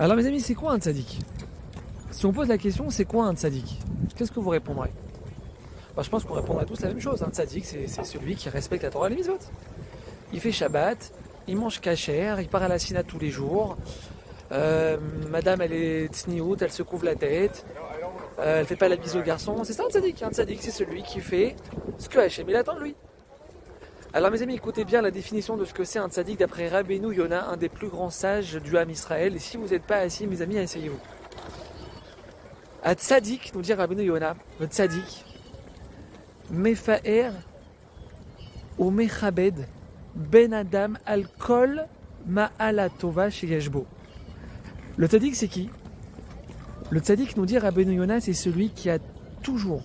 Alors mes amis, c'est quoi un tzaddik Si on pose la question, c'est quoi un tzaddik Qu'est-ce que vous répondrez bah, Je pense qu'on répondra tous la même chose. Un tzaddik, c'est celui qui respecte la Torah et les mitzvot. Il fait Shabbat, il mange kasher, il part à la Sina tous les jours. Euh, madame, elle est tsniout, elle se couvre la tête. Euh, elle fait pas la bise au garçon. C'est ça un tzaddik. Un tzaddik, c'est celui qui fait ce que Hachem il attend de lui. Alors mes amis, écoutez bien la définition de ce que c'est un tzaddik d'après Rabbeinu Yona, un des plus grands sages du Ham Israël. Et si vous n'êtes pas assis, mes amis, essayez-vous. Un tzaddik, nous dit Rabbeinu Yona, le tzaddik, mefaer ou mechabed ben adam al kol ma'alatova sheyeshbo. Le tzaddik, c'est qui? Le tzaddik, nous dit Rabbeinu Yona, c'est celui qui a toujours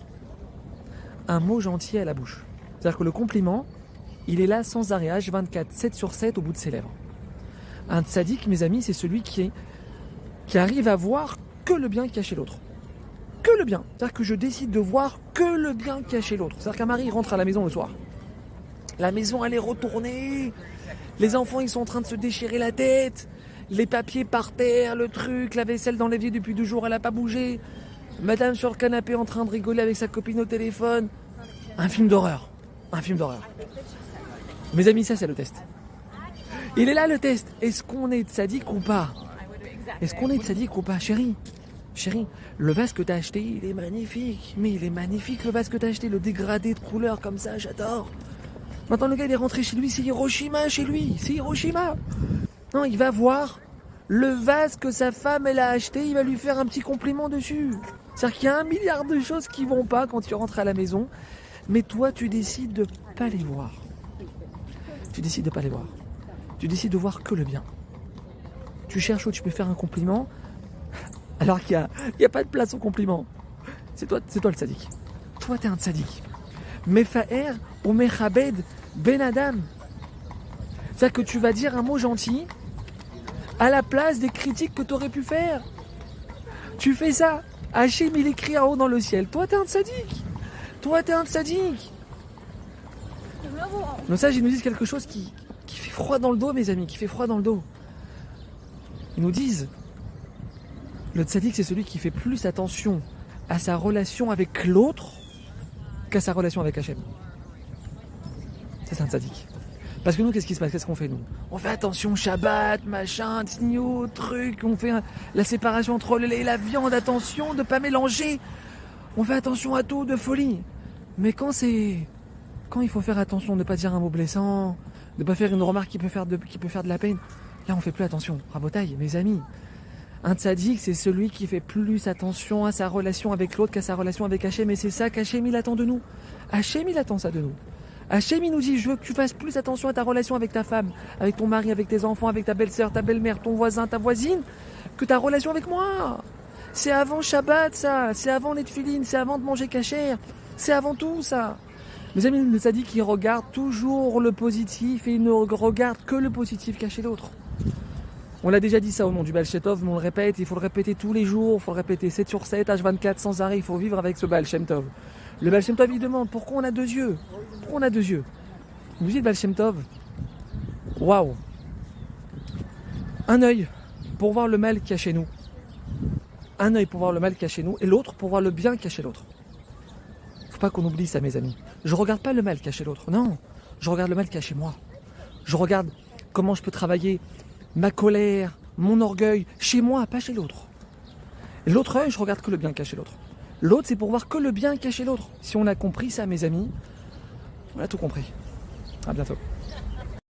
un mot gentil à la bouche. C'est-à-dire que le compliment, il est là sans arrêt, 24 7 sur 7 au bout de ses lèvres. Un tzaddik, mes amis, c'est celui qui, qui arrive à voir que le bien caché l'autre. Que le bien. C'est-à-dire que je décide de voir que le bien caché l'autre. C'est-à-dire qu'un mari rentre à la maison le soir. La maison, elle est retournée. Les enfants, ils sont en train de se déchirer la tête. Les papiers par terre, le truc, la vaisselle dans l'évier depuis deux jours, elle n'a pas bougé. Madame sur le canapé en train de rigoler avec sa copine au téléphone. Un film d'horreur. Un film d'horreur. Mes amis, ça c'est le test. Il est là le test. Est-ce qu'on est de sadique ou pas? Est-ce qu'on est de sadique ou pas? Chérie, chérie, le vase que t'as acheté, il est magnifique. Mais il est magnifique le vase que t'as acheté, le dégradé de couleur comme ça, j'adore. Maintenant le gars il est rentré chez lui, c'est Hiroshima chez lui, c'est Hiroshima. Non, il va voir le vase que sa femme elle a acheté, il va lui faire un petit compliment dessus. C'est-à-dire qu'il y a un milliard de choses qui vont pas quand tu rentres à la maison, mais toi tu décides de pas les voir tu décides de pas les voir. Tu décides de voir que le bien. Tu cherches où tu peux faire un compliment, alors qu'il n'y a, pas de place au compliment. C'est toi, toi le sadique. Toi, tu es un sadique. Mefaer ou Mechabed Ben Adam. C'est-à-dire que tu vas dire un mot gentil à la place des critiques que tu aurais pu faire. Tu fais ça. Hachim, il écrit en haut dans le ciel. Toi, tu es un sadique. Toi, tu es un sadique. Nos sages, ils nous disent quelque chose qui, fait froid dans le dos, mes amis, qui fait froid dans le dos. Ils nous disent, le tzaddik, c'est celui qui fait plus attention à sa relation avec l'autre qu'à sa relation avec Hachem. C'est un tzaddik. Parce que nous, qu'est-ce qui se passe? Qu'est-ce qu'on fait, nous? On fait attention, Shabbat, machin, tsnio, truc, on fait la séparation entre le lait et la viande, attention de ne pas mélanger. On fait attention à tout, de folie. Mais quand c'est quand il faut faire attention ne pas dire un mot blessant, ne pas faire une remarque qui peut faire de, qui peut faire de la peine, là on fait plus attention. Rabotaille, mes amis. Un tzaddik, c'est celui qui fait plus attention à sa relation avec l'autre qu'à sa relation avec Hachem. Et c'est ça qu'Hachem, il attend de nous. Hachem, il attend ça de nous. Hachem, il nous dit, je veux que tu fasses plus attention à ta relation avec ta femme, avec ton mari, avec tes enfants, avec ta belle-sœur, ta belle-mère, ton voisin, ta voisine, que ta relation avec moi. C'est avant Shabbat, ça. C'est avant les c'est avant de manger cachère. C'est avant tout, ça. Mes amis, le dit qu'il regarde toujours le positif et il ne regarde que le positif caché l'autre. On l'a déjà dit ça au nom du Baal mais on le répète, il faut le répéter tous les jours, il faut le répéter 7 sur 7, H24, sans arrêt, il faut vivre avec ce Baal Le Baal il demande pourquoi on a deux yeux? Pourquoi on a deux yeux? Vous dites Baal waouh. Un œil pour voir le mal qu'il a nous. Un œil pour voir le mal qu'il a nous et l'autre pour voir le bien qu'il a l'autre pas qu'on oublie ça, mes amis. Je regarde pas le mal caché l'autre. Non, je regarde le mal caché moi. Je regarde comment je peux travailler ma colère, mon orgueil chez moi, pas chez l'autre. L'autre œil, je regarde que le bien caché l'autre. L'autre, c'est pour voir que le bien caché l'autre. Si on a compris ça, mes amis, on a tout compris. À bientôt.